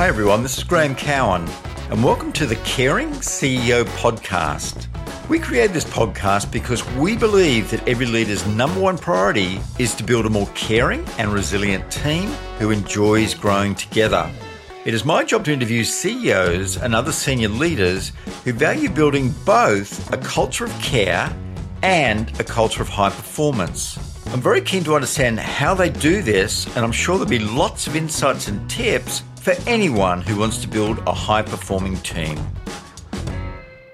Hi, everyone. This is Graham Cowan, and welcome to the Caring CEO podcast. We created this podcast because we believe that every leader's number one priority is to build a more caring and resilient team who enjoys growing together. It is my job to interview CEOs and other senior leaders who value building both a culture of care and a culture of high performance. I'm very keen to understand how they do this, and I'm sure there'll be lots of insights and tips for anyone who wants to build a high performing team.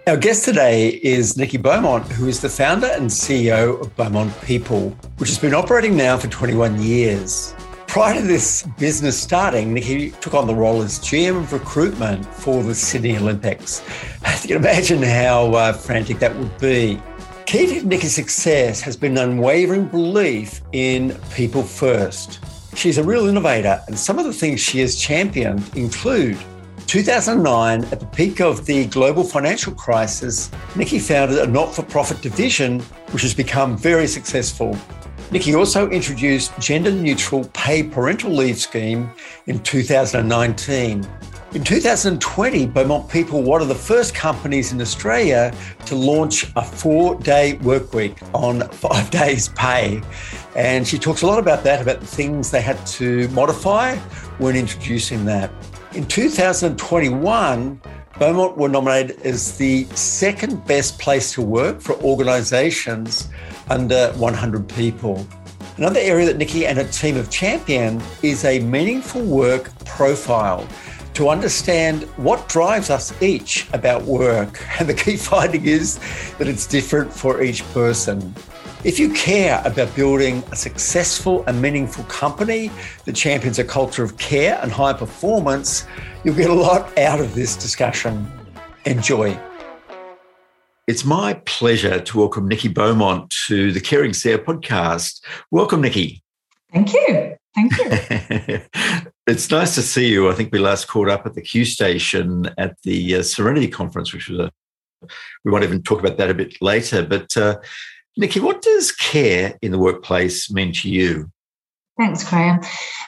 Our guest today is Nikki Beaumont, who is the founder and CEO of Beaumont People, which has been operating now for 21 years. Prior to this business starting, Nikki took on the role as GM of recruitment for the Sydney Olympics. You can imagine how uh, frantic that would be. Key to Nikki's success has been an unwavering belief in people first. She's a real innovator, and some of the things she has championed include 2009, at the peak of the global financial crisis, Nikki founded a not for profit division, which has become very successful. Nikki also introduced gender neutral paid parental leave scheme in 2019. In 2020, Beaumont People were one of the first companies in Australia to launch a four day work week on five days pay. And she talks a lot about that, about the things they had to modify when introducing that. In 2021, Beaumont were nominated as the second best place to work for organisations under 100 people. Another area that Nikki and her team have championed is a meaningful work profile to understand what drives us each about work. And the key finding is that it's different for each person. If you care about building a successful and meaningful company that champions a culture of care and high performance, you'll get a lot out of this discussion. Enjoy. It's my pleasure to welcome Nikki Beaumont to the Caring CEO podcast. Welcome, Nikki. Thank you. Thank you. it's nice to see you. I think we last caught up at the Q station at the uh, Serenity Conference, which was a, we might even talk about that a bit later. But uh, Nikki, what does care in the workplace mean to you? Thanks, Graham.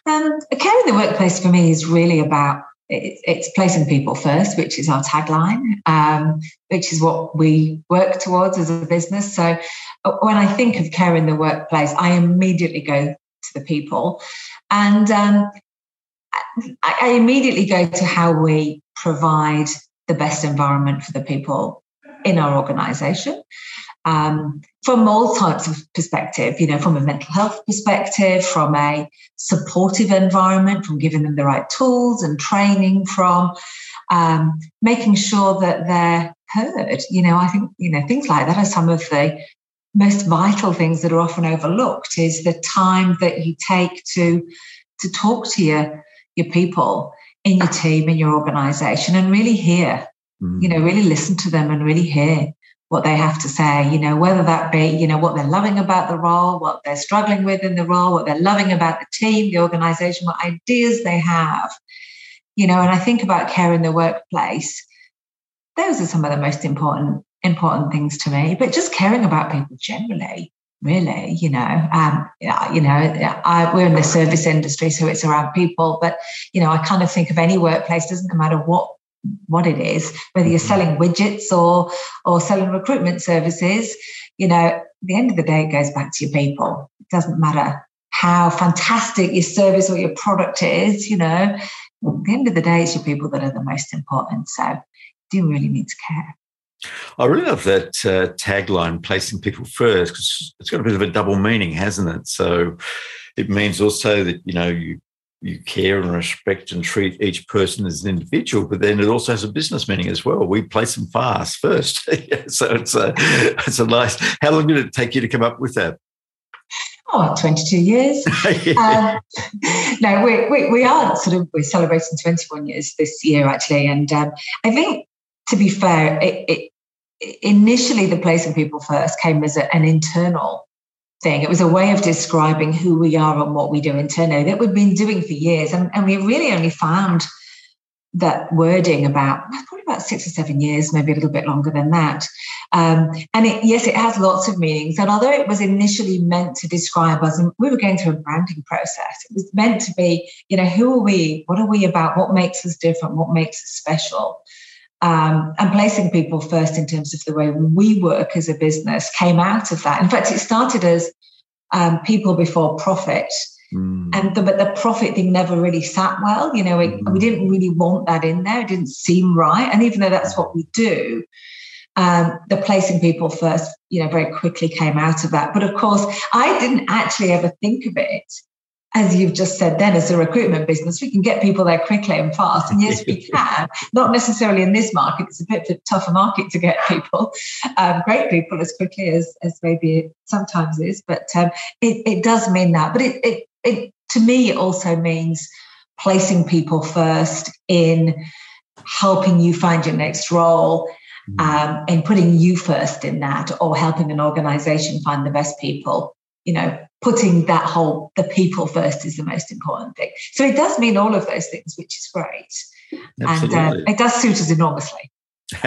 Um, care in the workplace for me is really about it's placing people first, which is our tagline, um, which is what we work towards as a business. So uh, when I think of care in the workplace, I immediately go to the people, and um, I immediately go to how we provide the best environment for the people in our organisation um, from all types of perspective, you know, from a mental health perspective, from a supportive environment, from giving them the right tools and training, from um, making sure that they're heard. You know, I think, you know, things like that are some of the most vital things that are often overlooked is the time that you take to to talk to your your people in your team in your organization and really hear mm. you know really listen to them and really hear what they have to say, you know, whether that be, you know, what they're loving about the role, what they're struggling with in the role, what they're loving about the team, the organization, what ideas they have, you know, and I think about care in the workplace. Those are some of the most important important things to me. But just caring about people generally, really, you know, um, you know, I, we're in the service industry, so it's around people. But you know, I kind of think of any workplace doesn't matter what what it is, whether you're selling widgets or or selling recruitment services, you know, at the end of the day, it goes back to your people. It doesn't matter how fantastic your service or your product is, you know, at the end of the day, it's your people that are the most important. So do really need to care. I really love that uh, tagline, placing people first, because it's got a bit of a double meaning, hasn't it? So it means also that, you know, you you care and respect and treat each person as an individual, but then it also has a business meaning as well. We place them fast first. so it's a, it's a nice, how long did it take you to come up with that? Oh, 22 years. yeah. um, no, we, we, we are sort of, we're celebrating 21 years this year actually. And um, I think to be fair, it, it, initially the placing people first came as a, an internal thing. It was a way of describing who we are and what we do internally that we've been doing for years. And, and we really only found that wording about probably about six or seven years, maybe a little bit longer than that. Um, and it, yes, it has lots of meanings. And although it was initially meant to describe us, and we were going through a branding process, it was meant to be, you know, who are we? What are we about? What makes us different? What makes us special? Um, and placing people first in terms of the way we work as a business came out of that. In fact, it started as um, people before profit. Mm. And the, but the profit thing never really sat well. You know, it, mm. we didn't really want that in there. It didn't seem right. And even though that's what we do, um, the placing people first, you know, very quickly came out of that. But of course, I didn't actually ever think of it as you've just said then as a recruitment business we can get people there quickly and fast. And yes we can. Not necessarily in this market. It's a bit of a tougher market to get people um, great people as quickly as as maybe it sometimes is. But um, it, it does mean that. But it, it it to me it also means placing people first in helping you find your next role mm. um, and putting you first in that or helping an organization find the best people you know putting that whole the people first is the most important thing so it does mean all of those things which is great Absolutely. and uh, it does suit us enormously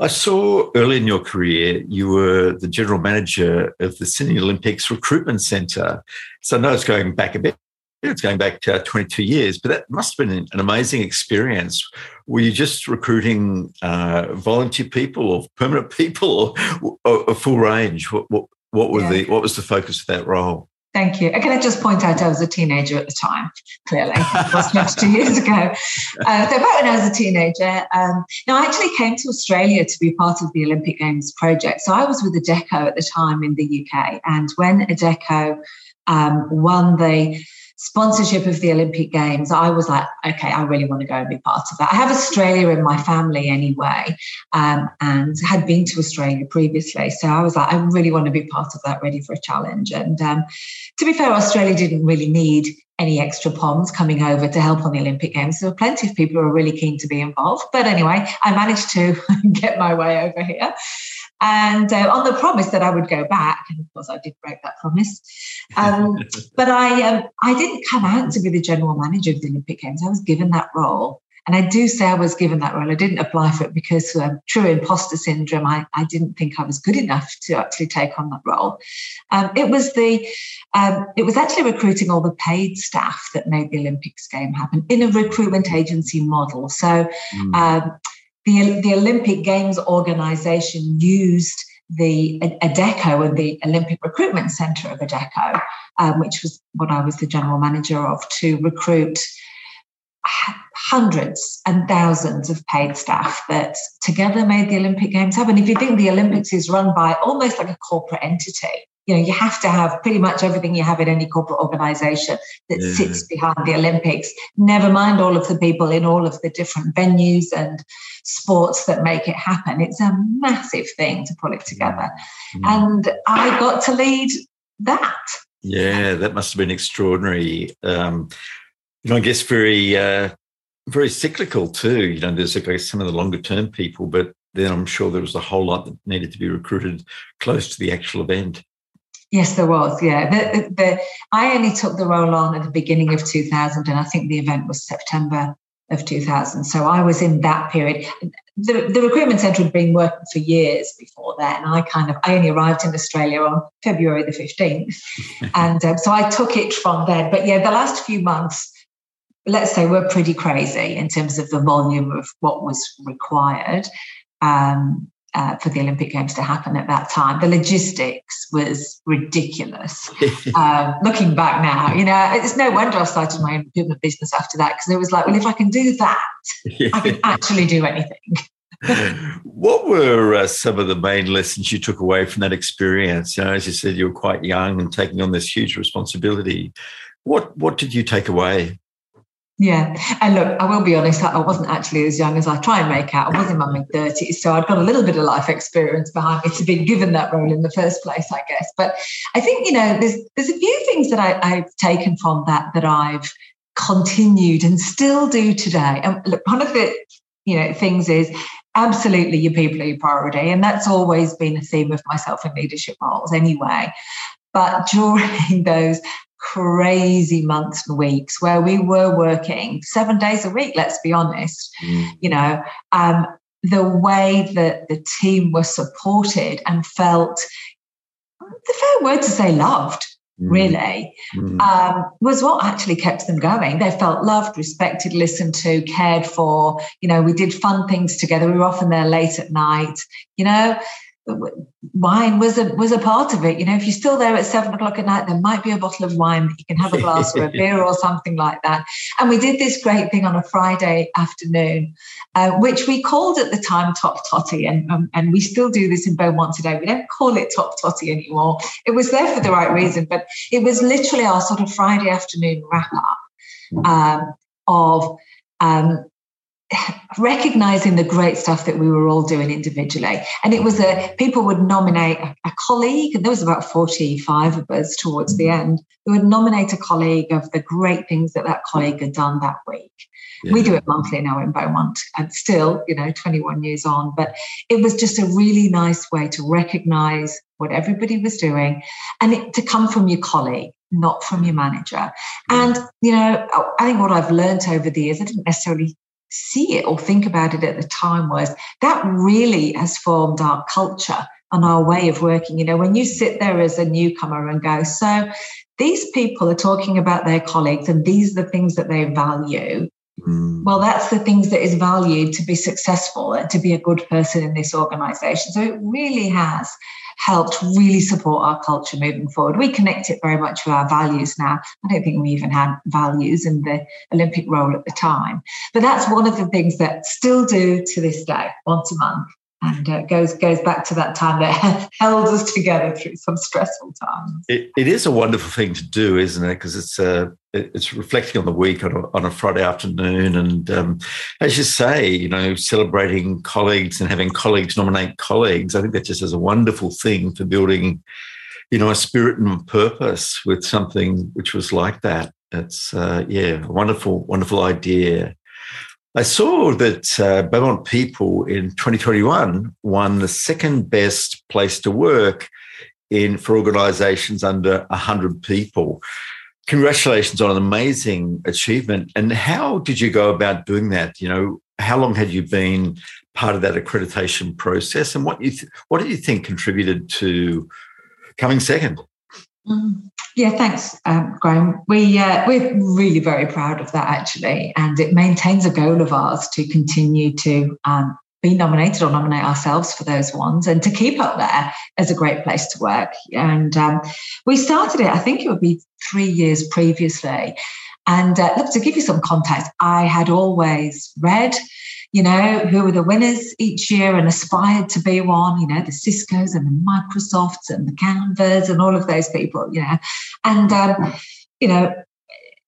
I saw early in your career you were the general manager of the Sydney Olympics Recruitment Centre. So I know it's going back a bit. It's going back to 22 years, but that must have been an amazing experience. Were you just recruiting uh, volunteer people or permanent people or a full range? What, what, what were yeah. the what was the focus of that role? Thank you. Can I just point out I was a teenager at the time, clearly. It was 22 years ago. Uh, so about when I was a teenager, um, now I actually came to Australia to be part of the Olympic Games project. So I was with Adecco at the time in the UK. And when Adecco um, won the sponsorship of the Olympic Games, I was like, okay, I really want to go and be part of that. I have Australia in my family anyway, um, and had been to Australia previously. So I was like, I really want to be part of that, ready for a challenge. And um, to be fair, Australia didn't really need any extra POMs coming over to help on the Olympic Games. There were plenty of people who were really keen to be involved. But anyway, I managed to get my way over here and uh, on the promise that I would go back. And of course, I did break that promise. Um, but I, um, I didn't come out to be the general manager of the Olympic Games. I was given that role. And I do say I was given that role. I didn't apply for it because um, true imposter syndrome. I, I didn't think I was good enough to actually take on that role. Um, it was the um, it was actually recruiting all the paid staff that made the Olympics game happen in a recruitment agency model. So mm the, the Olympic Games organization used the Adecco and the Olympic Recruitment Centre of Adecco, um, which was what I was the general manager of, to recruit hundreds and thousands of paid staff that together made the Olympic Games happen. If you think the Olympics is run by almost like a corporate entity, you know, you have to have pretty much everything you have in any corporate organization that yeah. sits behind the Olympics, never mind all of the people in all of the different venues and sports that make it happen. It's a massive thing to pull it together. Mm. And I got to lead that. Yeah, that must have been extraordinary. Um, you know, I guess very, uh, very cyclical too. You know, there's like some of the longer term people, but then I'm sure there was a whole lot that needed to be recruited close to the actual event. Yes, there was. Yeah, the, the, the, I only took the role on at the beginning of 2000, and I think the event was September of 2000. So I was in that period. The, the recruitment centre had been working for years before that, and I kind of I only arrived in Australia on February the 15th, and um, so I took it from then. But yeah, the last few months, let's say, were pretty crazy in terms of the volume of what was required. Um, uh, for the Olympic Games to happen at that time. The logistics was ridiculous. um, looking back now, you know, it's no wonder I started my own recruitment business after that because it was like, well, if I can do that, I can actually do anything. what were uh, some of the main lessons you took away from that experience? You know, as you said, you were quite young and taking on this huge responsibility. What what did you take away? Yeah. And look, I will be honest, I wasn't actually as young as I try and make out. I was in my mid 30s. So I'd got a little bit of life experience behind me to be given that role in the first place, I guess. But I think, you know, there's there's a few things that I, I've taken from that that I've continued and still do today. And look, one of the you know things is absolutely your people are your priority. And that's always been a theme of myself in leadership roles anyway. But during those crazy months and weeks where we were working seven days a week, let's be honest, mm. you know, um, the way that the team was supported and felt the fair word to say loved mm. really mm. Um, was what actually kept them going they felt loved respected listened to cared for you know we did fun things together we were often there late at night you know wine was a was a part of it. You know, if you're still there at seven o'clock at night, there might be a bottle of wine that you can have a glass or a beer or something like that. And we did this great thing on a Friday afternoon, uh, which we called at the time Top Totty, and um, and we still do this in Beaumont today. We don't call it Top Totty anymore. It was there for the right reason, but it was literally our sort of Friday afternoon wrap up um, of. Um, recognizing the great stuff that we were all doing individually. And it was a people would nominate a, a, colleague, and there was about 45 of us towards the end, who would nominate a colleague of the great things that that colleague had done that week. Yeah. We do it monthly now in Beaumont, and still, you know, 21 years on. But it was just a really nice way to recognize what everybody was doing and it, to come from your colleague not from your manager. And, you know, I think what I've learned over the years, I didn't necessarily see it or think about it at the time was that really has formed our culture and our way of working. You know, when you sit there as a newcomer and go, so these people are talking about their colleagues and these are the things that they value. Mm. Well, that's the things that is valued to be successful and to be a good person in this organization. So it really has helped really support our culture moving forward. We connect it very much with our values now. I don't think we even had values in the Olympic role at the time. But that's one of the things that still do to this day, once a month and uh, goes goes back to that time that held us together through some stressful times. It, it is a wonderful thing to do, isn't it? Because it's a uh, it's reflecting on the week on a, on a Friday afternoon, and um, as you say, you know, celebrating colleagues and having colleagues nominate colleagues. I think that just is a wonderful thing for building, you know, a spirit and purpose with something which was like that. It's uh, yeah, a wonderful, wonderful idea. I saw that uh, Beaumont People in 2021 won the second best place to work in for organisations under 100 people. Congratulations on an amazing achievement. And how did you go about doing that? You know, how long had you been part of that accreditation process, and what you th- what did you think contributed to coming second? Mm. Yeah, thanks, um, Graham. We uh, we're really very proud of that actually, and it maintains a goal of ours to continue to um, be nominated or nominate ourselves for those ones, and to keep up there as a great place to work. And um, we started it, I think it would be three years previously. And uh, look, to give you some context, I had always read you know, who were the winners each year and aspired to be one, you know, the Cisco's and the Microsofts and the Canvas and all of those people, you know, and, um, you know,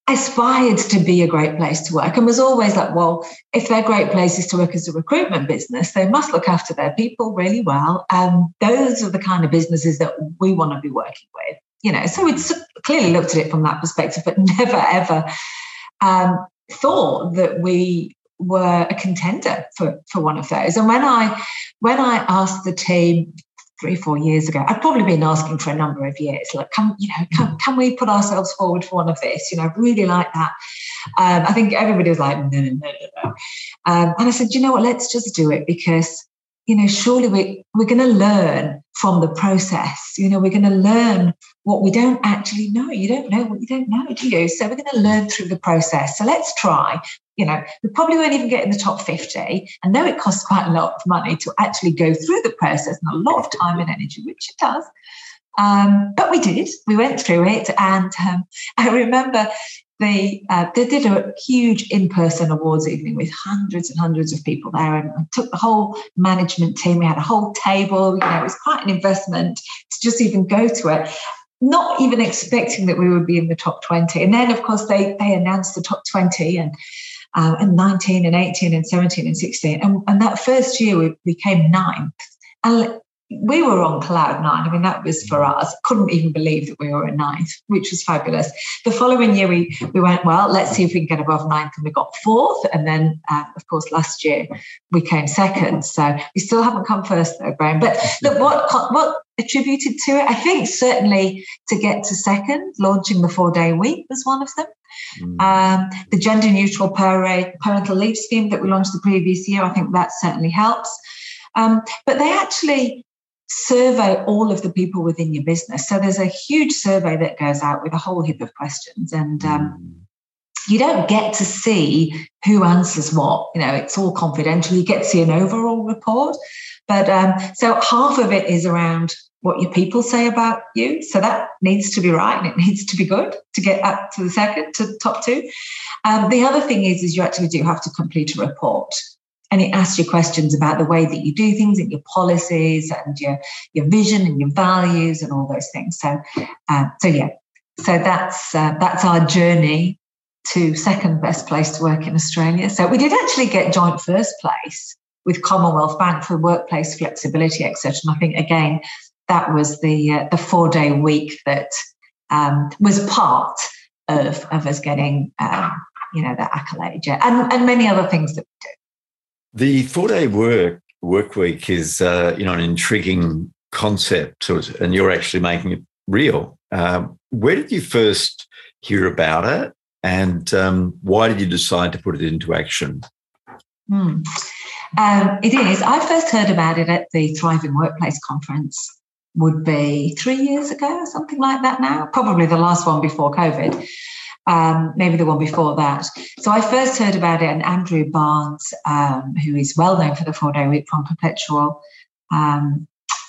aspired to be a great place to work and was always like, well, if they're great places to work as a recruitment business, they must look after their people really well. Um, those are the kind of businesses that we want to be working with, you know. So it's clearly looked at it from that perspective, but never ever um, thought that we were a contender for, for one of those. And when I when I asked the team three, four years ago, I'd probably been asking for a number of years, like, can, you know, can, can we put ourselves forward for one of this? You know, I really like that. Um, I think everybody was like, no, no, no, no, no. Um, and I said, you know what, let's just do it because, you know, surely we, we're going to learn from the process. You know, we're going to learn what we don't actually know. You don't know what you don't know, do you? So we're going to learn through the process. So let's try you know, we probably won't even get in the top 50. And though it costs quite a lot of money to actually go through the process and a lot of time and energy, which it does. Um, but we did. We went through it, and um, I remember they uh, they did a huge in-person awards evening with hundreds and hundreds of people there, and I took the whole management team. We had a whole table. You know, it was quite an investment to just even go to it not even expecting that we would be in the top 20. And then, of course, they, they announced the top 20 and um, and 19 and 18 and 17 and 16. And, and that first year we, we came ninth. And we were on cloud nine. I mean, that was for us. Couldn't even believe that we were in ninth, which was fabulous. The following year, we we went well. Let's see if we can get above ninth, and we got fourth. And then, uh, of course, last year we came second. So we still haven't come first, though, Graham. But look, what what attributed to it? I think certainly to get to second, launching the four day week was one of them. Mm. Um, the gender neutral parental leave scheme that we launched the previous year, I think that certainly helps. Um, but they actually survey all of the people within your business. So there's a huge survey that goes out with a whole heap of questions, and um, mm. you don't get to see who answers what. You know, it's all confidential. You get to see an overall report, but um, so half of it is around what your people say about you. So that needs to be right and it needs to be good to get up to the second, to the top two. Um, the other thing is, is you actually do have to complete a report and it asks you questions about the way that you do things and your policies and your your vision and your values and all those things. So, uh, so yeah, so that's uh, that's our journey to second best place to work in Australia. So we did actually get joint first place with Commonwealth Bank for workplace flexibility, etc. And I think again that was the uh, the four day week that um, was part of of us getting um, you know the accolade, yeah, and and many other things that we do. The four day work work week is uh, you know an intriguing concept, and you're actually making it real. Um, where did you first hear about it, and um, why did you decide to put it into action? Hmm. Um, it is. I first heard about it at the Thriving Workplace Conference. Would be three years ago, something like that. Now, probably the last one before COVID um, maybe the one before that. So I first heard about it, and Andrew Barnes, um, who is well known for the four day week from Perpetual, um,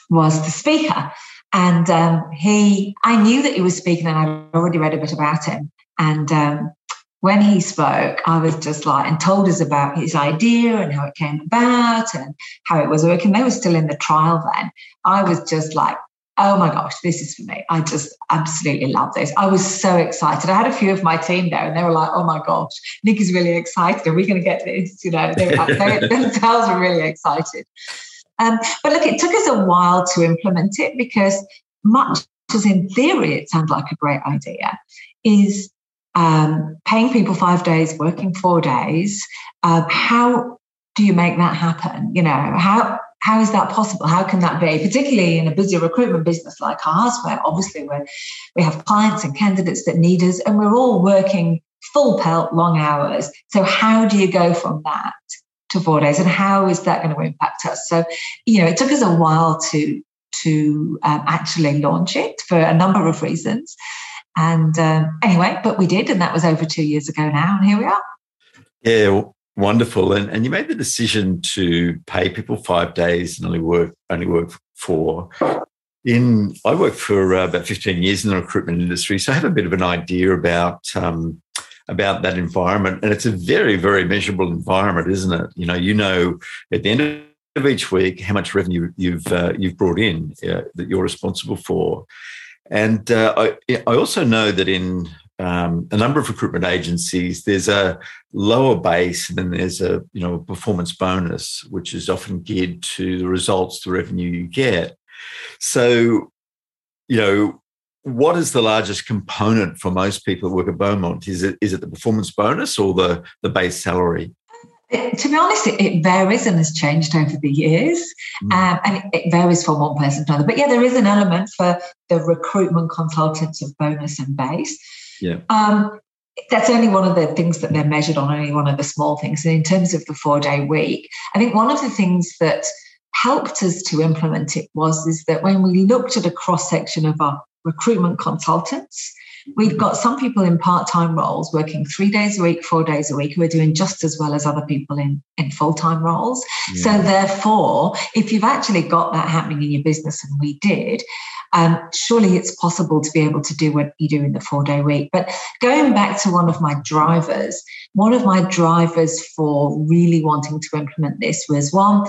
was the speaker. And um, he, I knew that he was speaking, and I'd already read a bit about him. And um, when he spoke, I was just like, and told us about his idea and how it came about and how it was working. They were still in the trial then. I was just like oh my gosh, this is for me. I just absolutely love this. I was so excited. I had a few of my team there and they were like, oh my gosh, Nick is really excited. Are we going to get this? You know, they, were, they themselves were really excited. Um, but look, it took us a while to implement it because much as in theory it sounds like a great idea, is um, paying people five days, working four days. Uh, how do you make that happen? You know, how how is that possible? How can that be? Particularly in a busy recruitment business like ours, where obviously we we have clients and candidates that need us, and we're all working full pelt, long hours. So how do you go from that to four days, and how is that going to impact us? So, you know, it took us a while to to um, actually launch it for a number of reasons. And um, anyway, but we did, and that was over two years ago now, and here we are. Yeah, Wonderful. And, and you made the decision to pay people five days and only work only work four. In I worked for uh, about 15 years in the recruitment industry, so I have a bit of an idea about um, about that environment. And it's a very, very measurable environment, isn't it? You know, you know at the end of each week how much revenue you've uh, you've brought in uh, that you're responsible for. And uh, I, I also know that in um, a number of recruitment agencies, there's a lower base and then there's a you know a performance bonus, which is often geared to the results, the revenue you get. So, you know, what is the largest component for most people who work at Beaumont? Is it is it the performance bonus or the the base salary? It, to be honest, it, it, varies and has changed over the years, mm. um, and it, it, varies from one person to another. But yeah, there is an element for the recruitment consultants of bonus and base. Yeah. Um, that's only one of the things that they're measured on, only one of the small things. And in terms of the four day week, I think one of the things that helped us to implement it was is that when we looked at a cross section of our recruitment consultants, we've got some people in part-time roles working three days a week, four days a week, who are doing just as well as other people in, in full-time roles. Yeah. So therefore, if you've actually got that happening in your business, and we did, um, surely it's possible to be able to do what you do in the four day week. But going back to one of my drivers, one of my drivers for really wanting to implement this was one,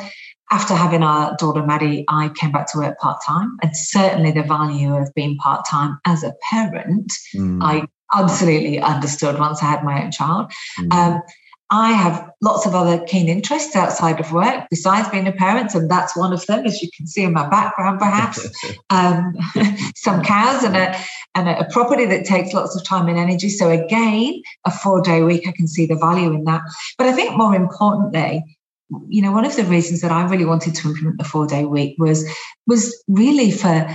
after having our daughter Maddie, I came back to work part time. And certainly the value of being part time as a parent, mm. I absolutely understood once I had my own child. Mm. Um, I have lots of other keen interests outside of work besides being a parent, and that's one of them, as you can see in my background, perhaps. um, some cows and a and a property that takes lots of time and energy. So again, a four day week, I can see the value in that. But I think more importantly, you know, one of the reasons that I really wanted to implement the four day week was was really for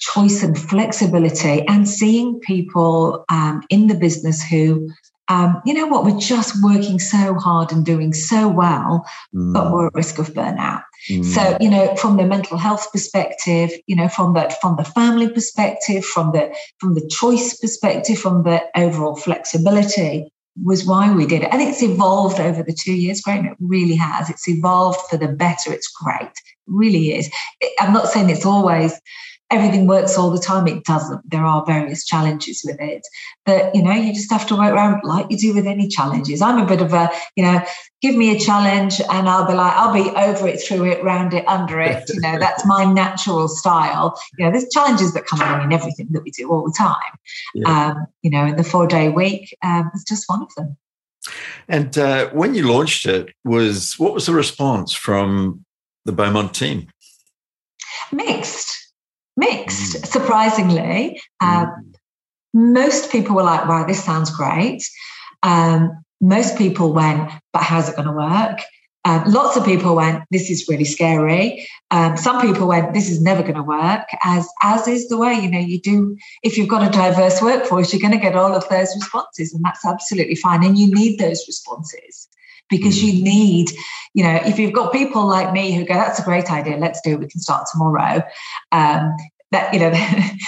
choice and flexibility and seeing people um, in the business who um, you know what, we're just working so hard and doing so well, mm. but we're at risk of burnout. Mm. So, you know, from the mental health perspective, you know, from the from the family perspective, from the from the choice perspective, from the overall flexibility, was why we did it. And it's evolved over the two years, Graham. It really has. It's evolved for the better. It's great. It really is. I'm not saying it's always everything works all the time. It doesn't. There are various challenges with it. But, you know, you just have to work around like you do with any challenges. I'm a bit of a, you know, give me a challenge and I'll be like, I'll be over it, through it, round it, under it. You know, that's my natural style. You know, there's challenges that come along in everything that we do all the time. Yeah. Um, you know, in the four day week um, is just one of them. And uh, when you launched it, was what was the response from the Beaumont team? Mixed mixed, mm. surprisingly. Um, mm. Most people were like, wow, this sounds great. Um, most people went, but how's it going to work? Um, lots of people went, this is really scary. Um, some people went, this is never going to work, as as is the way, you know, you do, if you've got a diverse workforce, you're going to get all of those responses, and that's absolutely fine. And you need those responses because you mm. need, you know, if you've got people like me who go, that's a great idea, let's do it, we can start tomorrow. Um, that you know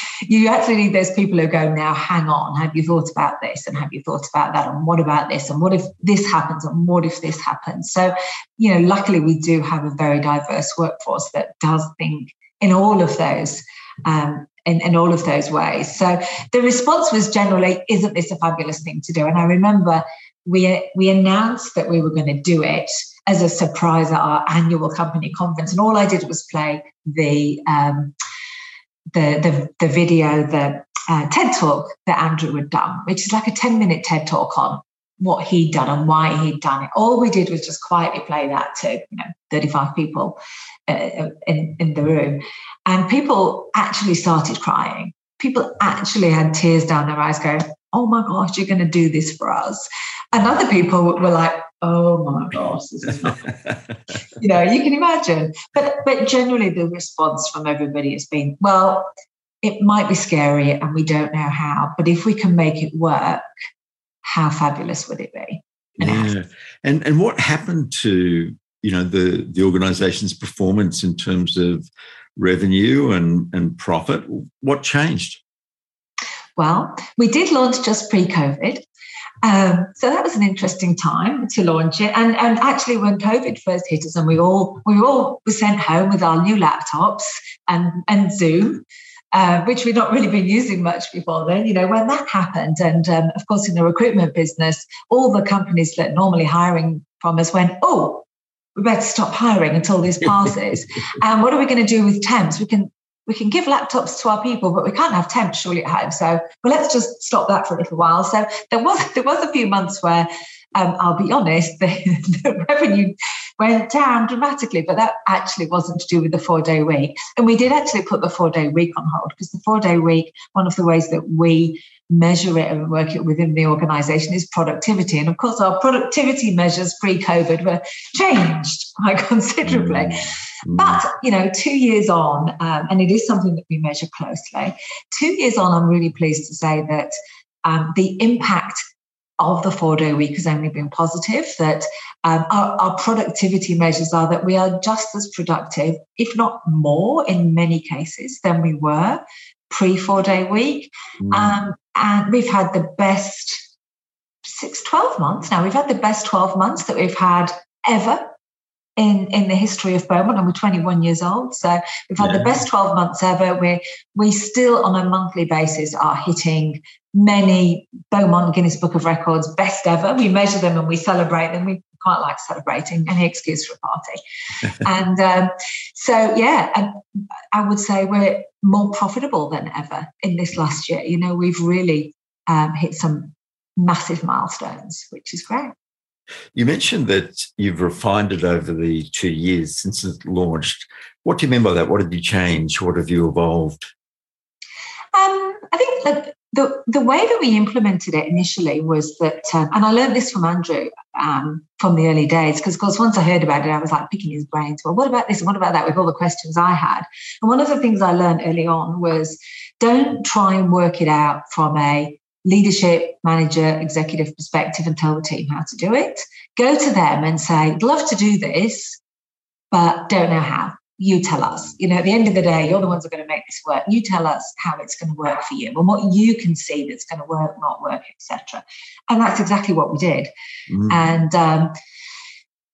you actually need those people who go now hang on have you thought about this and have you thought about that and what about this and what if this happens and what if this happens so you know luckily we do have a very diverse workforce that does think in all of those um, in, in all of those ways so the response was generally isn't this a fabulous thing to do and i remember we we announced that we were going to do it as a surprise at our annual company conference, and all I did was play the um, the the, the video, the uh, TED talk that Andrew had done, which is like a ten minute TED talk on what he'd done and why he'd done it. All we did was just quietly play that to you know 35 people uh, in in the room, and people actually started crying. People actually had tears down their eyes, going, "Oh my gosh, you're going to do this for us!" And other people were like, oh my gosh, this is not, you know, you can imagine. But but generally the response from everybody has been, well, it might be scary and we don't know how, but if we can make it work, how fabulous would it be? And yeah. And and what happened to, you know, the the organization's performance in terms of revenue and, and profit? What changed? Well, we did launch just pre-COVID. Um, so that was an interesting time to launch it. And, and actually, when COVID first hit us, and we all we all were sent home with our new laptops and and Zoom, uh, which we'd not really been using much before then. You know, when that happened, and um, of course, in the recruitment business, all the companies that normally hiring from us went, oh. We better stop hiring until this passes. and what are we going to do with temps? We can we can give laptops to our people, but we can't have temps surely at home. So, well, let's just stop that for a little while. So there was there was a few months where, um, I'll be honest, the, the, revenue went down dramatically, but that actually wasn't to do with the four day week. And we did actually put the four day week on hold because the four day week, one of the ways that we measure it and work it within the organization is productivity. And of course, our productivity measures pre COVID were changed quite considerably. Mm-hmm. But, you know, two years on, um, and it is something that we measure closely, two years on, I'm really pleased to say that um, the impact of the four day week has only been positive, that um, our, our, productivity measures are that we are just as productive, if not more in many cases, than we were pre four day week. Mm. Um, and we've had the best six, 12 months now. We've had the best 12 months that we've had ever in, in the history of Beaumont, and we're 21 years old. So we've had yeah. the best 12 months ever. We we still on a monthly basis are hitting many Beaumont Guinness Book of Records best ever. We measure them and we celebrate them. We quite like celebrating any excuse for a party. and um, so yeah, and I would say we're more profitable than ever in this last year. You know, we've really um, hit some massive milestones, which is great. You mentioned that you've refined it over the two years since it launched. What do you mean by that? What have you changed? What have you evolved? Um, I think the the way that we implemented it initially was that, um, and I learned this from Andrew um, from the early days, because of course once I heard about it, I was like picking his brains. Well, what about this and what about that? With all the questions I had, and one of the things I learned early on was don't try and work it out from a leadership, manager, executive perspective and tell the team how to do it. Go to them and say, love to do this, but don't know how you tell us. You know, at the end of the day, you're the ones who are going to make this work. You tell us how it's going to work for you and what you can see that's going to work, not work, etc. And that's exactly what we did. Mm. And um,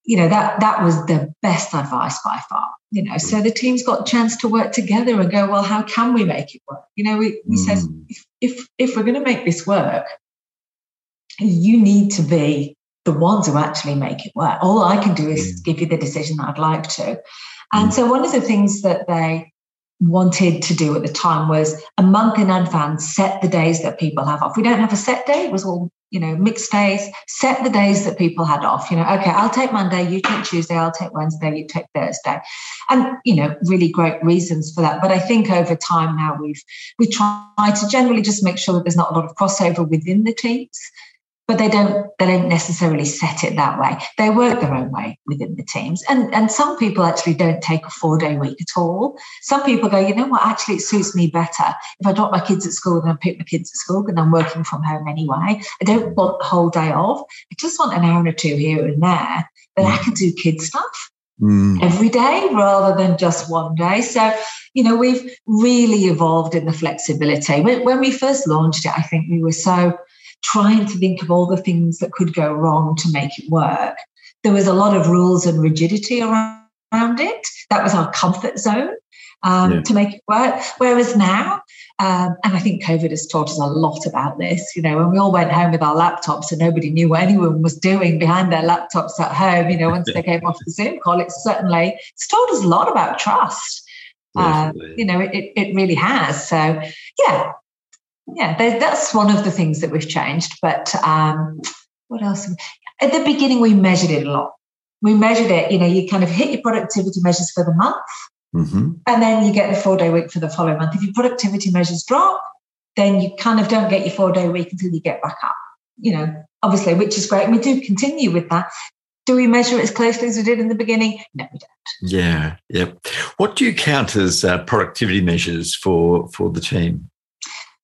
you know that that was the best advice by far. You know, so the team's got a chance to work together and go, well, how can we make it work? You know, we, we mm. says if, if if we're going to make this work, you need to be the ones who actually make it work. All I can do is mm. give you the decision that I'd like to. And so one of the things that they wanted to do at the time was a month in advance set the days that people have off. We don't have a set day, it was all, you know, mixed days, set the days that people had off. You know, okay, I'll take Monday, you take Tuesday, I'll take Wednesday, you take Thursday. And, you know, really great reasons for that. But I think over time now we've we try to generally just make sure that there's not a lot of crossover within the teams but they don't they don't necessarily set it that way. They work their own way within the teams. And and some people actually don't take a four day week at all. Some people go you know what? Actually it suits me better. If i drop my kids at school and i pick my kids at school and i'm working from home anyway. I don't want the whole day off. I just want an hour or two here and there that i can do kids stuff mm. every day rather than just one day. So you know we've really evolved in the flexibility. When, when we first launched it i think we were so trying to think of all the things that could go wrong to make it work. There was a lot of rules and rigidity around, it. That was our comfort zone um, yeah. to make it work. Whereas now, um, and I think COVID has taught us a lot about this. You know, when we all went home with our laptops and nobody knew what anyone was doing behind their laptops at home, you know, once they came off the Zoom call, it certainly it's taught us a lot about trust. Um, you know, it, it really has. So, yeah, yeah, that's one of the things that we've changed. But um, what else? At the beginning, we measured it a lot. We measured it, you know, you kind of hit your productivity measures for the month, mm-hmm. and then you get the four day week for the following month. If your productivity measures drop, then you kind of don't get your four day week until you get back up, you know, obviously, which is great. And we do continue with that. Do we measure it as closely as we did in the beginning? No, we don't. Yeah, yeah. What do you count as uh, productivity measures for for the team?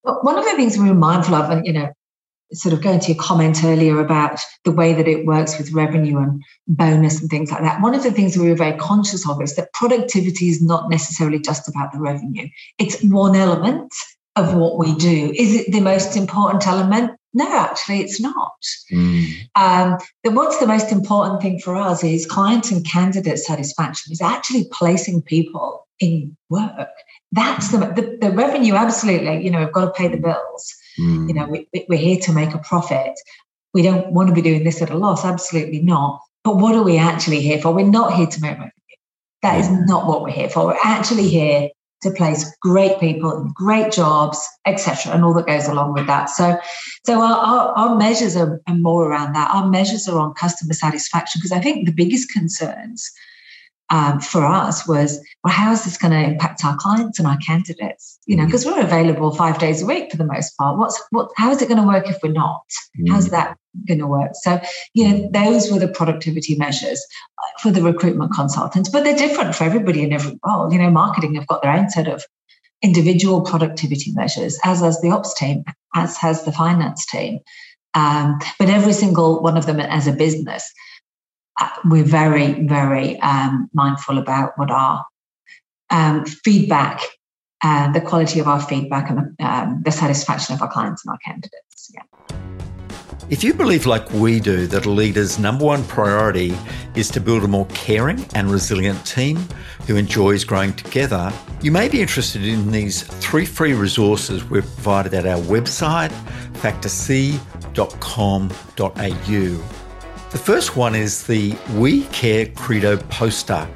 But one of the things we were mindful of, and you know, sort of going to your comment earlier about the way that it works with revenue and bonus and things like that. One of the things we were very conscious of is that productivity is not necessarily just about the revenue. It's one element of what we do. Is it the most important element? No, actually, it's not. Mm. Um, what's the most important thing for us is client and candidate satisfaction is actually placing people in work that's the, the, the revenue absolutely. You know we've got to pay the bills. Mm. you know we, we're here to make a profit. We don't want to be doing this at a loss absolutely not. But what are we actually here for? We're not here to make revenue That yeah. is not what we're here for. We're actually here to place great people in great jobs etc and all that goes along with that. So so our, our, our measures are, are more around that. Our measures are on customer satisfaction because i think the biggest concerns um, for us was, well, how is this going to impact our clients and our candidates? You know, because mm. we're available five days a week for the most part. What's what? How is it going to work if we're not? Mm. How's that going to work? So, you know, those were the productivity measures for the recruitment consultants, but they're different for everybody in every role. You know, marketing have got their own set of individual productivity measures, as has the ops team, as has the finance team. Um, but every single one of them as a business we're very, very um, mindful about what our um, feedback, uh, the quality of our feedback, and um, the satisfaction of our clients and our candidates. Yeah. If you believe, like we do, that a leader's number one priority is to build a more caring and resilient team who enjoys growing together, you may be interested in these three free resources we've provided at our website, factorc.com.au. The first one is the We Care Credo poster,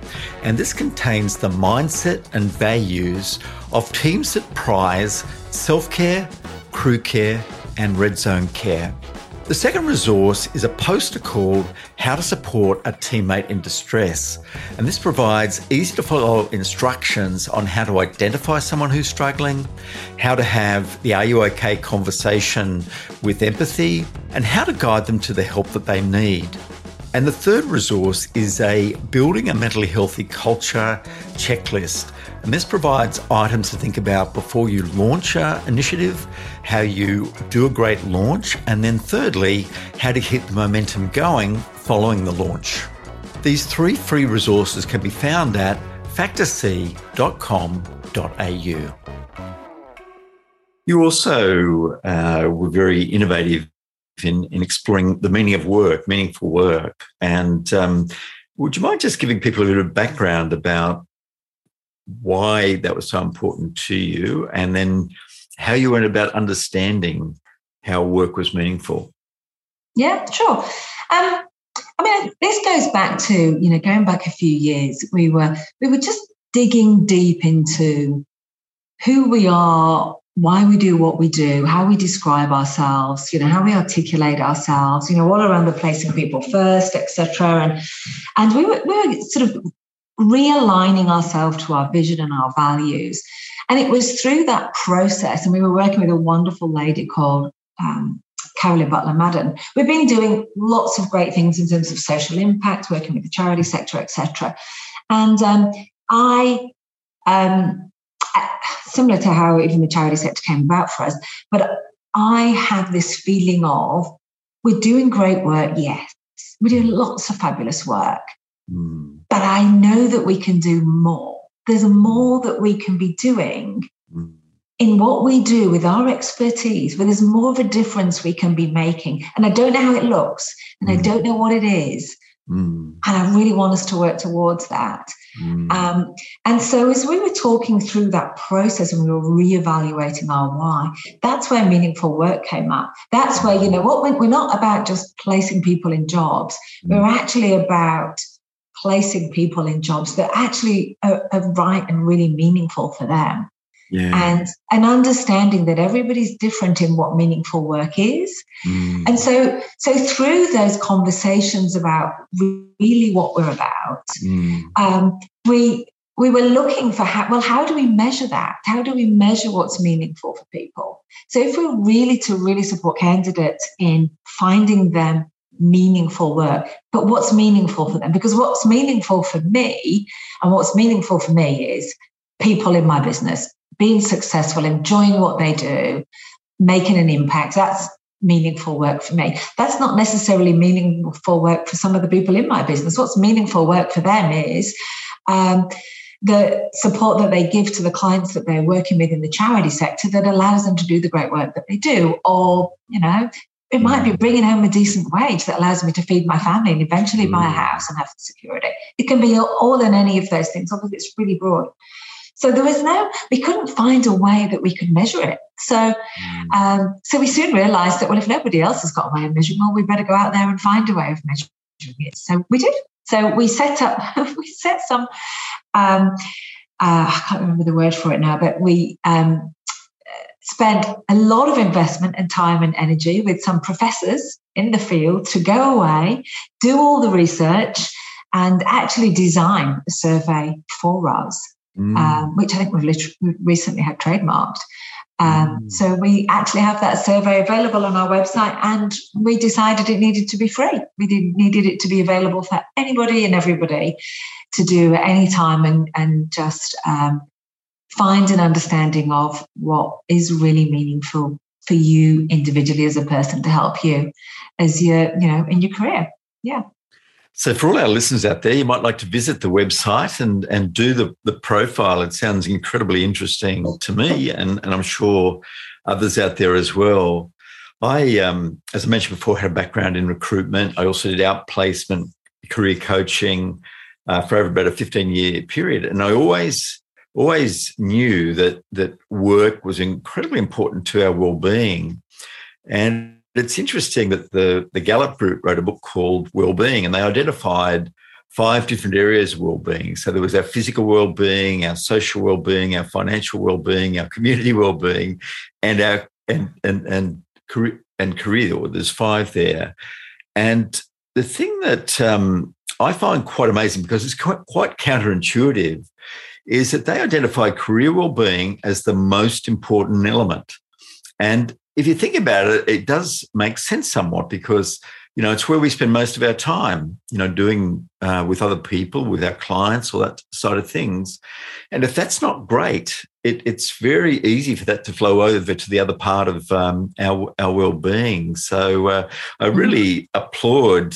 and this contains the mindset and values of teams that prize self care, crew care, and red zone care. The second resource is a poster called How to Support a Teammate in Distress. And this provides easy to follow instructions on how to identify someone who's struggling, how to have the Are You OK conversation with empathy, and how to guide them to the help that they need. And the third resource is a Building a Mentally Healthy Culture checklist. And this provides items to think about before you launch an initiative, how you do a great launch, and then thirdly, how to keep the momentum going following the launch. These three free resources can be found at factorc.com.au. You also uh, were very innovative in, in exploring the meaning of work, meaningful work. And um, would you mind just giving people a little background about why that was so important to you and then how you went about understanding how work was meaningful? Yeah, sure. Um, I mean, this goes back to you know going back a few years. We were we were just digging deep into who we are, why we do what we do, how we describe ourselves, you know, how we articulate ourselves, you know, all around the placing people first, etc. And and we were we were sort of realigning ourselves to our vision and our values. And it was through that process, and we were working with a wonderful lady called um, Carolyn Butler Madden. We've been doing lots of great things in terms of social impact, working with the charity sector, etc. And um, I um, similar to how even the charity sector came about for us. But I have this feeling of we're doing great work, yes. We're doing lots of fabulous work. Mm. But I know that we can do more. There's more that we can be doing mm. in what we do with our expertise, where there's more of a difference we can be making. And I don't know how it looks, and mm. I don't know what it is. Mm. And I really want us to work towards that. Um, and so, as we were talking through that process and we were reevaluating our why, that's where meaningful work came up. That's where, you know, what we're not about just placing people in jobs, we're actually about placing people in jobs that actually are, are right and really meaningful for them. Yeah. and and understanding that everybody's different in what meaningful work is mm. and so so through those conversations about really what we're about mm. um, we we were looking for how well how do we measure that how do we measure what's meaningful for people so if we're really to really support candidates in finding them meaningful work but what's meaningful for them because what's meaningful for me and what's meaningful for me is people in my business being successful, enjoying what they do, making an impact. That's meaningful work for me. That's not necessarily meaningful work for some of the people in my business. What's meaningful work for them is um, the support that they give to the clients that they're working with in the charity sector that allows them to do the great work that they do. Or, you know, it might be bringing home a decent wage that allows me to feed my family and eventually buy a mm. house and have security. It can be all in any of those things. Obviously, it's really broad. So there was no, we couldn't find a way that we could measure it. So, mm. um, so we soon realised that well, if nobody else has got a way of measuring, well, we better go out there and find a way of measuring it. So we did. So we set up, we set some, um, uh, I can't remember the word for it now, but we um, spent a lot of investment and time and energy with some professors in the field to go away, do all the research, and actually design a survey for us mm. um, which I think we've literally recently had trademarked. Um, mm. So we actually have that survey available on our website, and we decided it needed to be free. We did, needed it to be available for anybody and everybody to do at any time, and and just um, find an understanding of what is really meaningful for you individually as a person to help you as you're you know in your career. Yeah. So, for all our listeners out there, you might like to visit the website and, and do the, the profile. It sounds incredibly interesting to me, and, and I'm sure others out there as well. I, um, as I mentioned before, had a background in recruitment. I also did outplacement, career coaching uh, for over about a 15 year period. And I always, always knew that, that work was incredibly important to our well being. And it's interesting that the, the Gallup Group wrote a book called Wellbeing, and they identified five different areas of well-being. So there was our physical well-being, our social well-being, our financial well-being, our community well-being, and our and and and career, and career, or there's five there. And the thing that um, I find quite amazing because it's quite, quite counterintuitive is that they identify career well-being as the most important element. And if you think about it, it does make sense somewhat because you know it's where we spend most of our time. You know, doing uh, with other people, with our clients, all that side of things. And if that's not great, it, it's very easy for that to flow over to the other part of um, our our well-being. So uh, I mm-hmm. really applaud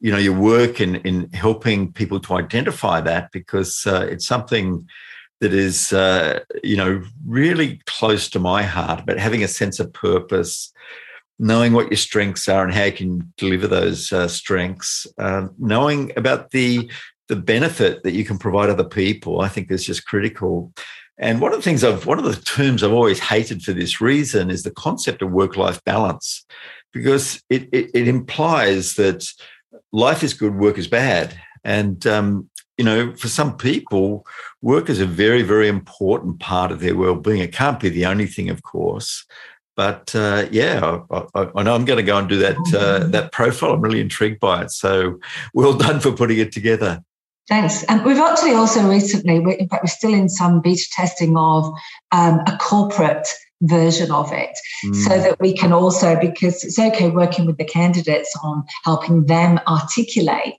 you know your work in in helping people to identify that because uh, it's something that is, uh, you know, really close to my heart about having a sense of purpose, knowing what your strengths are and how you can deliver those uh, strengths, uh, knowing about the the benefit that you can provide other people. I think is just critical. And one of the things I've, one of the terms I've always hated for this reason is the concept of work life balance, because it, it, it implies that life is good, work is bad. And um, you know, for some people, work is a very, very important part of their well-being. It can't be the only thing, of course, but uh, yeah, I, I, I, know I'm going to go and do that uh, that profile. I'm really intrigued by it. So, well done for putting it together. Thanks. And we've actually also recently, in fact, we're still in some beta testing of um, a corporate version of it mm. so that we can also because it's okay working with the candidates on helping them articulate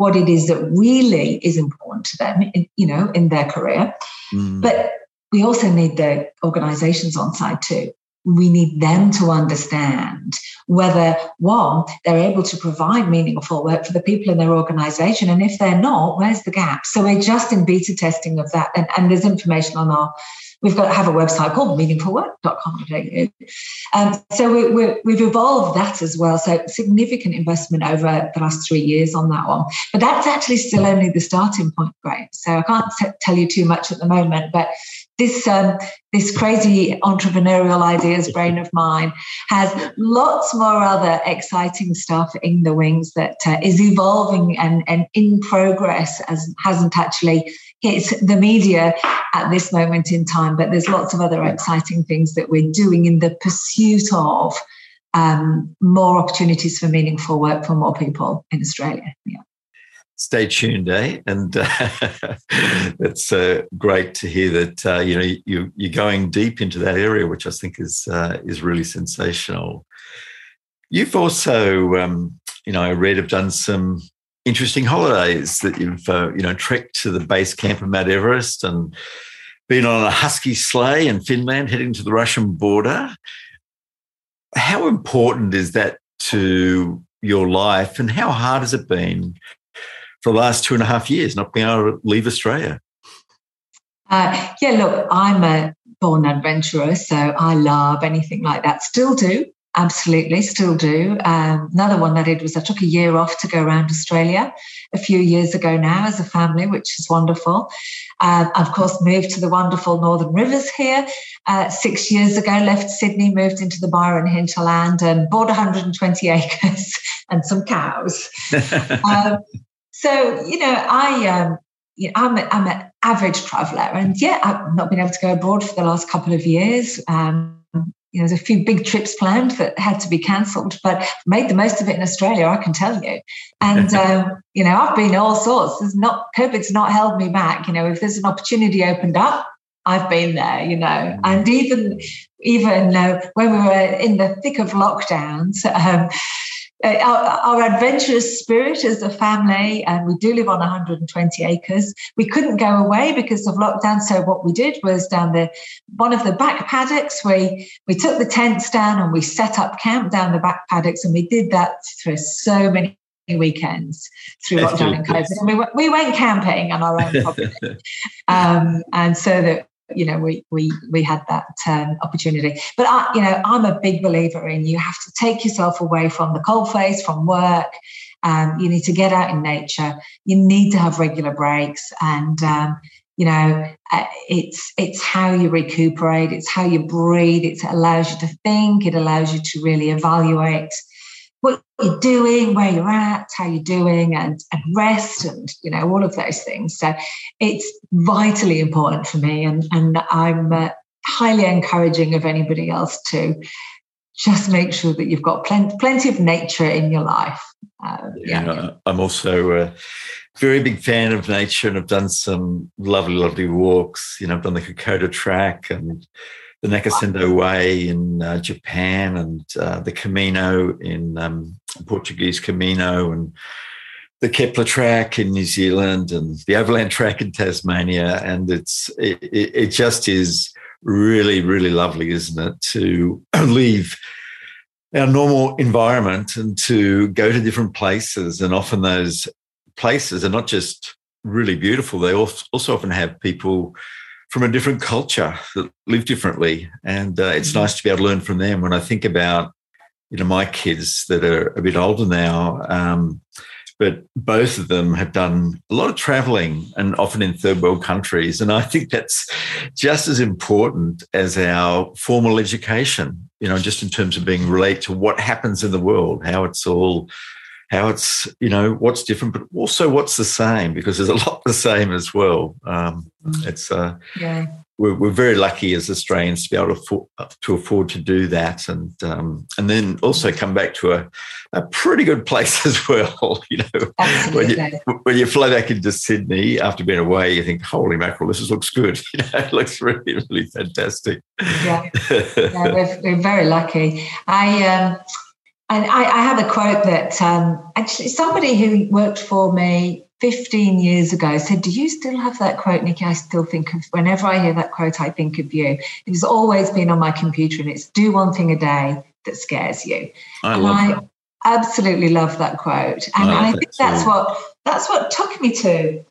what it is that really is important to them, you know, in their career. Mm. But we also need the organizations on side too. We need them to understand whether one, they're able to provide meaningful work for the people in their organization. And if they're not, where's the gap? So we're just in beta testing of that. And, and there's information on our We've got to have a website called meaningfulwork.com.au. Um, so we, we, have evolved that as well. So significant investment over the last three years on that one. But that's actually still only the starting point, Graham. So I can't t- tell you too much at the moment, but this um, this crazy entrepreneurial ideas brain of mine has lots more other exciting stuff in the wings that uh, is evolving and, and in progress as hasn't actually hit the media at this moment in time but there's lots of other exciting things that we're doing in the pursuit of um, more opportunities for meaningful work for more people in australia yeah stay tuned, eh? And uh, it's uh, great to hear that uh, you know you, you're going deep into that area, which I think is uh, is really sensational. You've also, um, you know, I read have done some interesting holidays that you've uh, you know trekked to the base camp of Mount Everest and been on a husky sleigh in Finland, heading to the Russian border. How important is that to your life, and how hard has it been for the last two and a half years, not being able to leave Australia? Uh, yeah, look, I'm a born adventurer, so I love anything like that. Still do, absolutely, still do. Um, another one that I did was I took a year off to go around Australia a few years ago now as a family, which is wonderful. Uh, of course, moved to the wonderful Northern Rivers here uh, six years ago, left Sydney, moved into the Byron hinterland and bought 120 acres and some cows. um, so, you know, I, um, you know, I'm, a, I'm an average traveller, and yeah, I've not been able to go abroad for the last couple of years. Um, you know, there's a few big trips planned that had to be cancelled, but made the most of it in Australia, I can tell you. And um, you know, I've been all sorts. There's not COVID's not held me back. You know, if there's an opportunity opened up, I've been there. You know, mm. and even even uh, when we were in the thick of lockdowns. Um, our, our, adventurous spirit as a family, and we do live on 120 acres. We couldn't go away because of lockdown. So what we did was down the one of the back paddocks. We we took the tents down and we set up camp down the back paddocks, and we did that for so many weekends through lockdown and COVID. And we, we went camping on our own property. um, and so that you know we we we had that um, opportunity. But i you know i'm a big believer in you have to take yourself away from the cold face from work. Um, you need to get out in nature. You need to have regular breaks. And um, you know uh, it's it's how you recuperate. It's how you breathe. It allows you to think. It allows you to really evaluate what you're doing, where you're at, how you're doing, and, and rest, and you know all of those things. So it's vitally important for me, and and I'm uh, highly encouraging of anybody else to just make sure that you've got plenty, plenty of nature in your life. Uh, yeah. yeah. I'm also a very big fan of nature and I've done some lovely, lovely walks. You know, I've done the Kokoda track and the Nakasendo Way in uh, Japan and uh, the Camino in um, Portuguese Camino and the Kepler track in New Zealand and the Overland track in Tasmania. And it's it, it just is really, really lovely, isn't it, to leave our normal environment and to go to different places. And often those places are not just really beautiful, they also often have people from a different culture that live differently. And uh, it's mm-hmm. nice to be able to learn from them. When I think about, you know, my kids that are a bit older now, um, but both of them have done a lot of traveling and often in third world countries. And I think that's just as important as our formal education, you know, just in terms of being relate to what happens in the world, how it's all how it's you know what's different but also what's the same because there's a lot the same as well. Um, mm. it's uh, yeah. we're, we're, very lucky as australians to be able to afford, to, afford to do that and um, and then also come back to a, a pretty good place as well you know. When you, when you fly back into sydney after being away you think holy mackerel this looks good you know it looks really really fantastic. Yeah, yeah we're, we're very lucky. I um and I, I have a quote that um, actually somebody who worked for me 15 years ago said, Do you still have that quote, Nikki? I still think of, whenever I hear that quote, I think of you. It has always been on my computer and it's do one thing a day that scares you. I and love I that. absolutely love that quote. And I, I think that's what that's what took me to,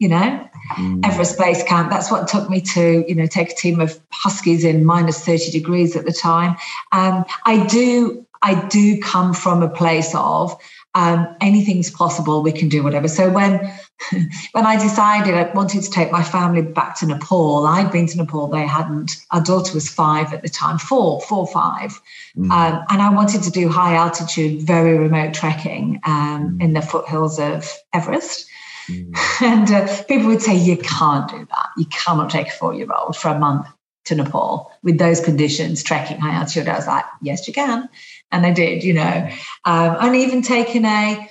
you know, mm. Everest Base Camp. That's what took me to, you know, take a team of Huskies in minus 30 degrees at the time. Um, I do I do come from a place of um, anything's possible. We can do whatever. So when when I decided I wanted to take my family back to Nepal, I'd been to Nepal. They hadn't. Our daughter was five at the time, four, four, five, mm. um, and I wanted to do high altitude, very remote trekking um, mm. in the foothills of Everest. Mm. And uh, people would say, You can't do that. You cannot take a four year old for a month to Nepal with those conditions, trekking high altitude. I was like, Yes, you can and I did, you know. Um, and even taken a,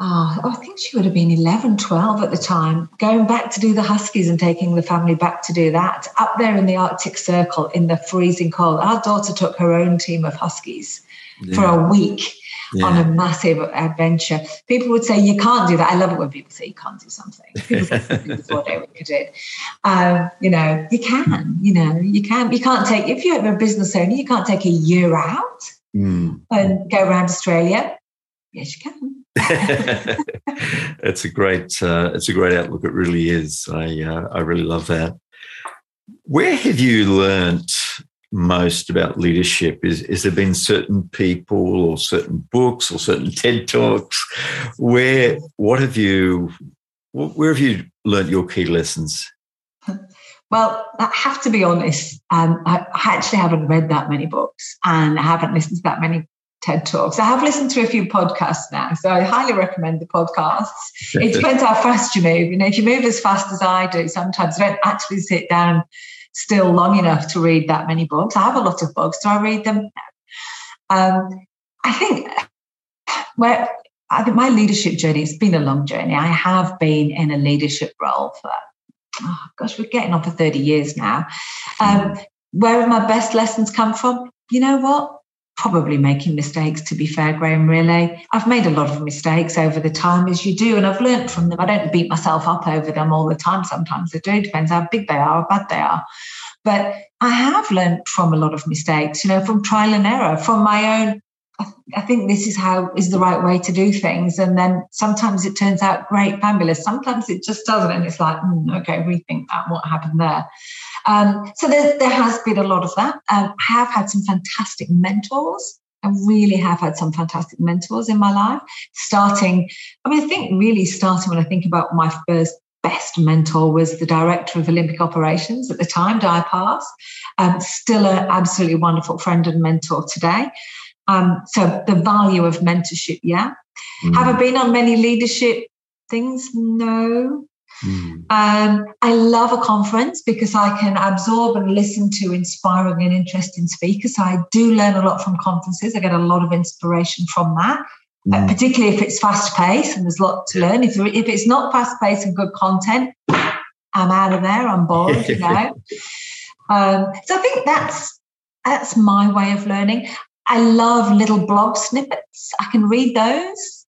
oh, I think she would have been 11, 12 at the time, going back to do the Huskies and taking the family back to do that up there in the Arctic Circle in the freezing cold. Our daughter took her own team of Huskies yeah. for a week. Yeah. on a massive adventure. People would say you can't do that. I love it when people say you can't do something. People say before they could do it. Um, you know, you can. You know, you can. You can't take if you're a business owner, you can't take a year out mm. and go around Australia. Yes, you can. it's a great uh, it's a great outlook. It really is. I uh, I really love that. Where have you learnt most about leadership? Is is there been certain people or certain books or certain TED talks? Where what have you where have you learnt your key lessons? Well, I have to be honest. Um, I actually haven't read that many books and I haven't listened to that many TED Talks. I have listened to a few podcasts now, so I highly recommend the podcasts. It depends how fast you move. You know, if you move as fast as I do, sometimes I don't actually sit down still long enough to read that many books. I have a lot of books, Do I read them. Um, I think where I think my leadership journey, it's been a long journey. I have been in a leadership role for oh gosh, we're getting on for 30 years now. Um, where have my best lessons come from? You know what? Probably making mistakes, to be fair, Graham, really. I've made a lot of mistakes over the time, as you do, and I've learned from them. I don't beat myself up over them all the time. Sometimes I do, depends how big they are, how bad they are. But I have learned from a lot of mistakes, you know, from trial and error, from my own I think this is how is the right way to do things. And then sometimes it turns out great, fabulous. Sometimes it just doesn't. And it's like, mm, okay, rethink that, what happened there. Um, so there, there has been a lot of that. Um, I have had some fantastic mentors. I really have had some fantastic mentors in my life. Starting, I mean, I think really starting when I think about my first best mentor was the director of Olympic operations at the time, Di Pass. Um, still an absolutely wonderful friend and mentor today. Um, so the value of mentorship, yeah. Mm. Have I been on many leadership things? No. Mm. Um, I love a conference because I can absorb and listen to inspiring and interesting speakers. So I do learn a lot from conferences. I get a lot of inspiration from that. Uh, mm. Uh, particularly if it's fast paced and there's a lot to learn. If, if it's not fast paced and good content, I'm out of there. I'm bored, you know. Um, so I think that's that's my way of learning. I love little blog snippets. I can read those.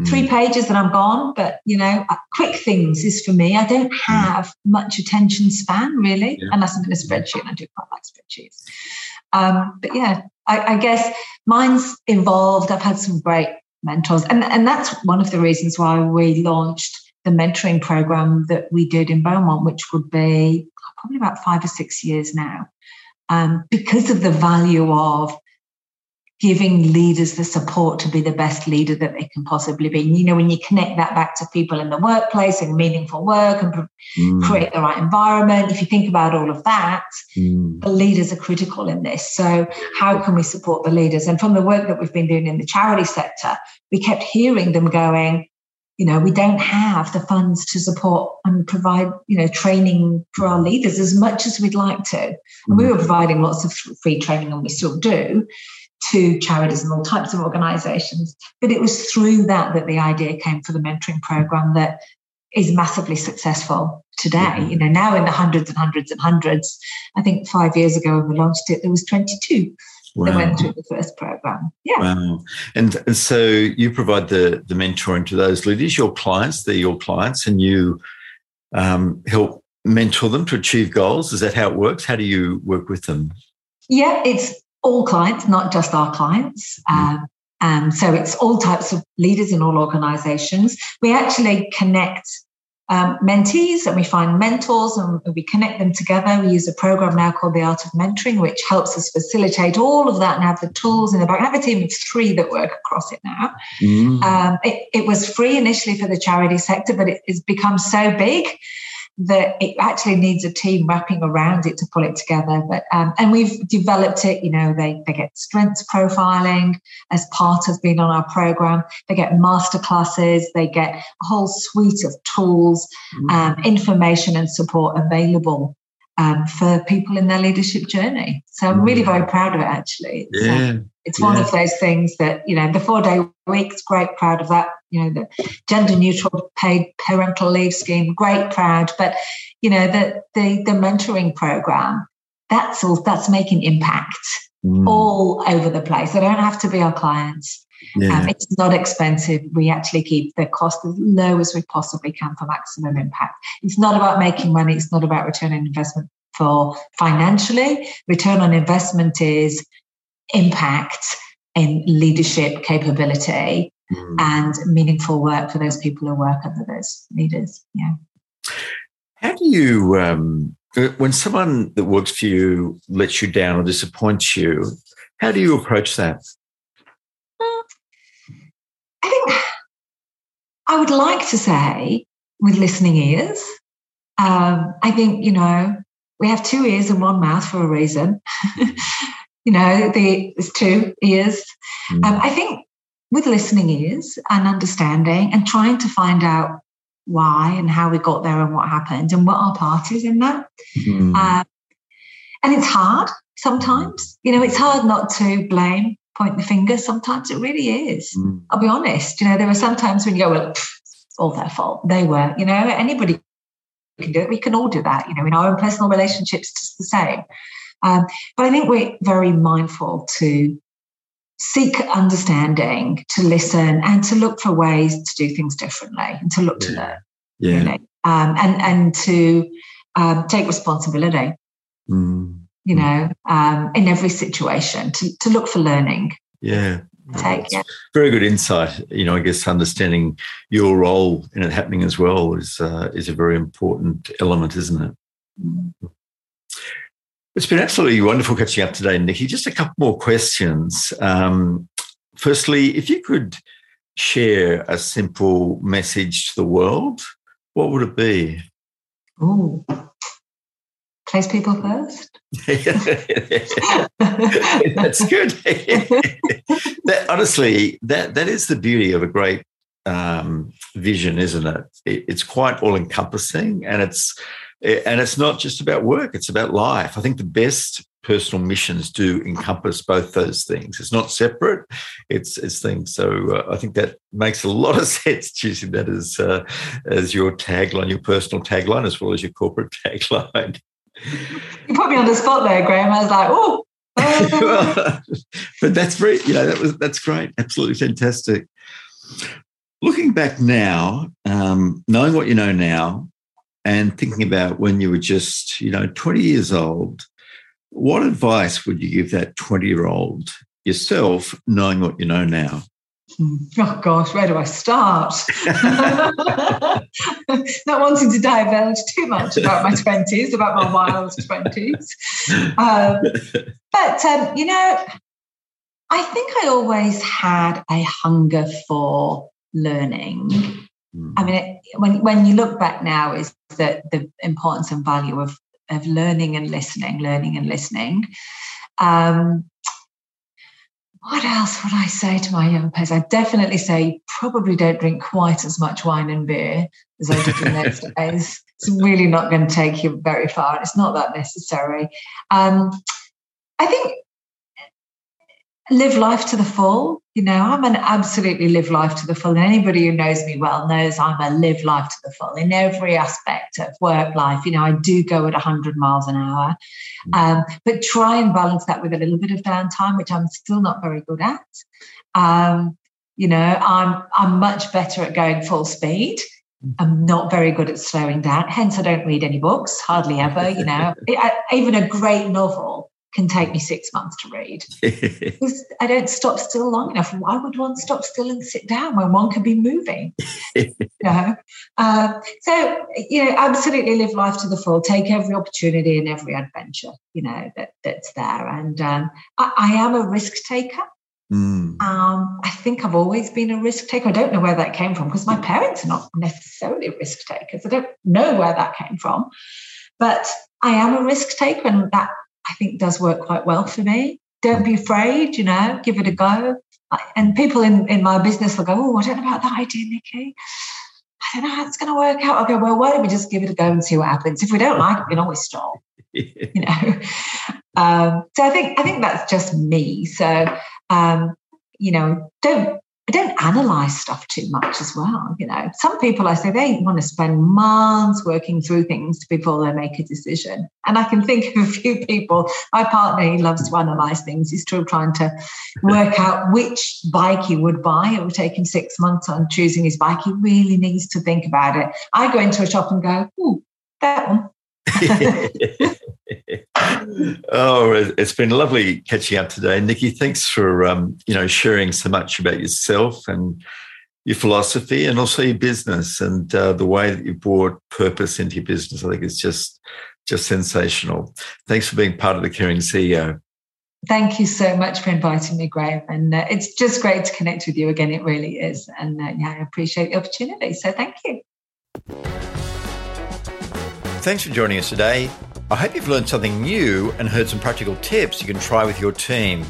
Mm. Three pages and I'm gone, but you know, uh, quick things is for me. I don't mm. have mm. much attention span really, yeah. unless I'm in a spreadsheet. And I do quite like spreadsheets. Um, but yeah, I, I guess mine's evolved. I've had some great mentors, and and that's one of the reasons why we launched the mentoring program that we did in Beaumont, which would be probably about five or six years now, um, because of the value of giving leaders the support to be the best leader that they can possibly be. And, You know, when you connect that back to people in the workplace and meaningful work and mm. create the right environment, if you think about all of that, mm. the leaders are critical in this. So, how can we support the leaders? And from the work that we've been doing in the charity sector, we kept hearing them going, you know we don't have the funds to support and provide you know training for our leaders as much as we'd like to and we mm. were providing lots of free training and we still do to charities and all types of organizations but it was through that that the idea came for the mentoring program that is massively successful today mm-hmm. you know now in the hundreds and hundreds and hundreds i think five years ago when we launched it there was 22 wow. that went through the first program. Yeah. Wow. And, and so you provide the, the mentoring to those leaders, your clients, they're your clients, and you um, help mentor them to achieve goals. Is that how it works? How do you work with them? Yeah, it's all clients, not just our clients. Mm. Um, um, so it's all types of leaders in all organizations. We actually connect um, mentees and we find mentors and we connect them together. We use a program now called the Art of Mentoring, which helps us facilitate all of that and have the tools in the back. I have a team of three that work across it now. Mm. Um, it, it, was free initially for the charity sector, but it has become so big that it actually needs a team wrapping around it to pull it together. But um, and we've developed it. You know, they they get strengths profiling as part of being on our program. They get master classes. They get a whole suite of tools, mm. um, information, and support available um, for people in their leadership journey. So I'm really very proud of it. Actually, yeah. So it's one of those things that you know the four day week's great, proud of that. You know the gender neutral paid parental leave scheme, great, proud. But you know the the the mentoring program, that's all. That's making impact mm. all over the place. They don't have to be our clients. Yeah. Um, it's not expensive. We actually keep the cost as low as we possibly can for maximum impact. It's not about making money. It's not about return on investment for financially. Return on investment is impact in leadership capability mm. and meaningful work for those people who work under those leaders. Yeah. How do you, um, when someone that works for you lets you down or disappoints you, how do you approach that? I think I would like to say with listening ears. Um, I think, you know, we have two ears and one mouth for a reason. you know, the, there's two ears. Mm. Um, I think with listening ears and understanding and trying to find out why and how we got there and what happened and what our part is in that. Mm. Um, and it's hard sometimes. You know, it's hard not to blame point the finger. Sometimes it really is. Mm. I'll be honest. You know, there are some times when you go, well, it's all their fault. They were, you know, anybody can do it. We can all do that. You know, in our own personal relationships, just the same. Um, but I think we're very mindful to seek understanding, to listen, and to look for ways to do things differently and to look yeah. to learn. Yeah. Really. Um, and and to um, take responsibility. Mm you know, um, in every situation to, to look for learning. Yeah. Take, yeah. Very good insight. You know, I guess understanding your role in it happening as well is uh, is a very important element, isn't it? Mm. It's been absolutely wonderful catching up today, Nikki. Just a couple more questions. Um, firstly, if you could share a simple message to the world, what would it be? Oh, place people first. That's good. that, honestly, that that is the beauty of a great um, vision, isn't it? it it's quite all encompassing, and it's and it's not just about work; it's about life. I think the best personal missions do encompass both those things. It's not separate; it's it's things. So uh, I think that makes a lot of sense choosing that as uh, as your tagline, your personal tagline, as well as your corporate tagline. You put me on the spot there, Graham. I was like, oh. but that's very, you know, that was that's great, absolutely fantastic. Looking back now, um, knowing what you know now, and thinking about when you were just, you know, 20 years old, what advice would you give that 20 year old yourself, knowing what you know now? Oh gosh, where do I start? Not wanting to divulge too much about my 20s, about my wild 20s. Um, but, um, you know, I think I always had a hunger for learning. Mm. I mean, it, when, when you look back now, is that the importance and value of, of learning and listening, learning and listening. Um, what else would I say to my young pairs? I definitely say probably don't drink quite as much wine and beer as I did in those days. It's really not going to take you very far. It's not that necessary. Um, I think live life to the full. You know, I'm an absolutely live life to the full. And anybody who knows me well knows I'm a live life to the full in every aspect of work life. You know, I do go at 100 miles an hour, mm. um, but try and balance that with a little bit of downtime, which I'm still not very good at. Um, you know, I'm I'm much better at going full speed. Mm. I'm not very good at slowing down. Hence, I don't read any books, hardly ever. You know, even a great novel can take me six months to read. I don't stop still long enough. Why would one stop still and sit down when one could be moving? you know? Uh, so, you know, absolutely live life to the full. Take every opportunity and every adventure, you know, that, that's there. And um, I, I, am a risk taker. Mm. Um, I think I've always been a risk taker. I don't know where that came from because my parents are not necessarily risk takers. I don't know where that came from. But I am a risk taker, and that I think does work quite well for me. Don't be afraid, you know, give it a go. And people in, in my business will go, Oh, I don't know about that idea, Nikki. I don't know how it's going to work out. I'll go, Well, why don't we just give it a go and see what happens? If we don't like it, we can always stop. you know. Um, so I think I think that's just me. So um, you know, don't I don't analyze stuff too much as well. You know, some people I say they want to spend months working through things before they make a decision. And I can think of a few people. My partner, he loves to analyze things. He's still trying to work out which bike he would buy. It would take him six months on choosing his bike. He really needs to think about it. I go into a shop and go, "Ooh, that one." oh, it's been lovely catching up today, Nikki. Thanks for um, you know sharing so much about yourself and your philosophy, and also your business and uh, the way that you brought purpose into your business. I think it's just just sensational. Thanks for being part of the Caring CEO. Thank you so much for inviting me, Graham. And uh, it's just great to connect with you again. It really is. And uh, yeah, I appreciate the opportunity. So thank you. Thanks for joining us today. I hope you've learned something new and heard some practical tips you can try with your team.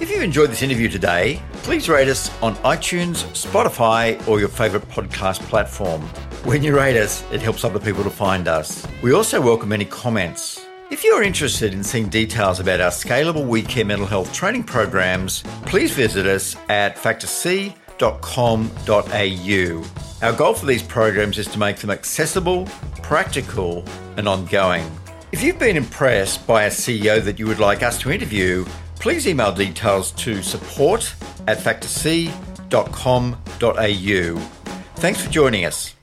If you enjoyed this interview today, please rate us on iTunes, Spotify, or your favourite podcast platform. When you rate us, it helps other people to find us. We also welcome any comments. If you are interested in seeing details about our scalable We Care mental health training programs, please visit us at factorc.com.au. Our goal for these programs is to make them accessible, practical, and ongoing. If you've been impressed by a CEO that you would like us to interview, please email details to support at factorc.com.au. Thanks for joining us.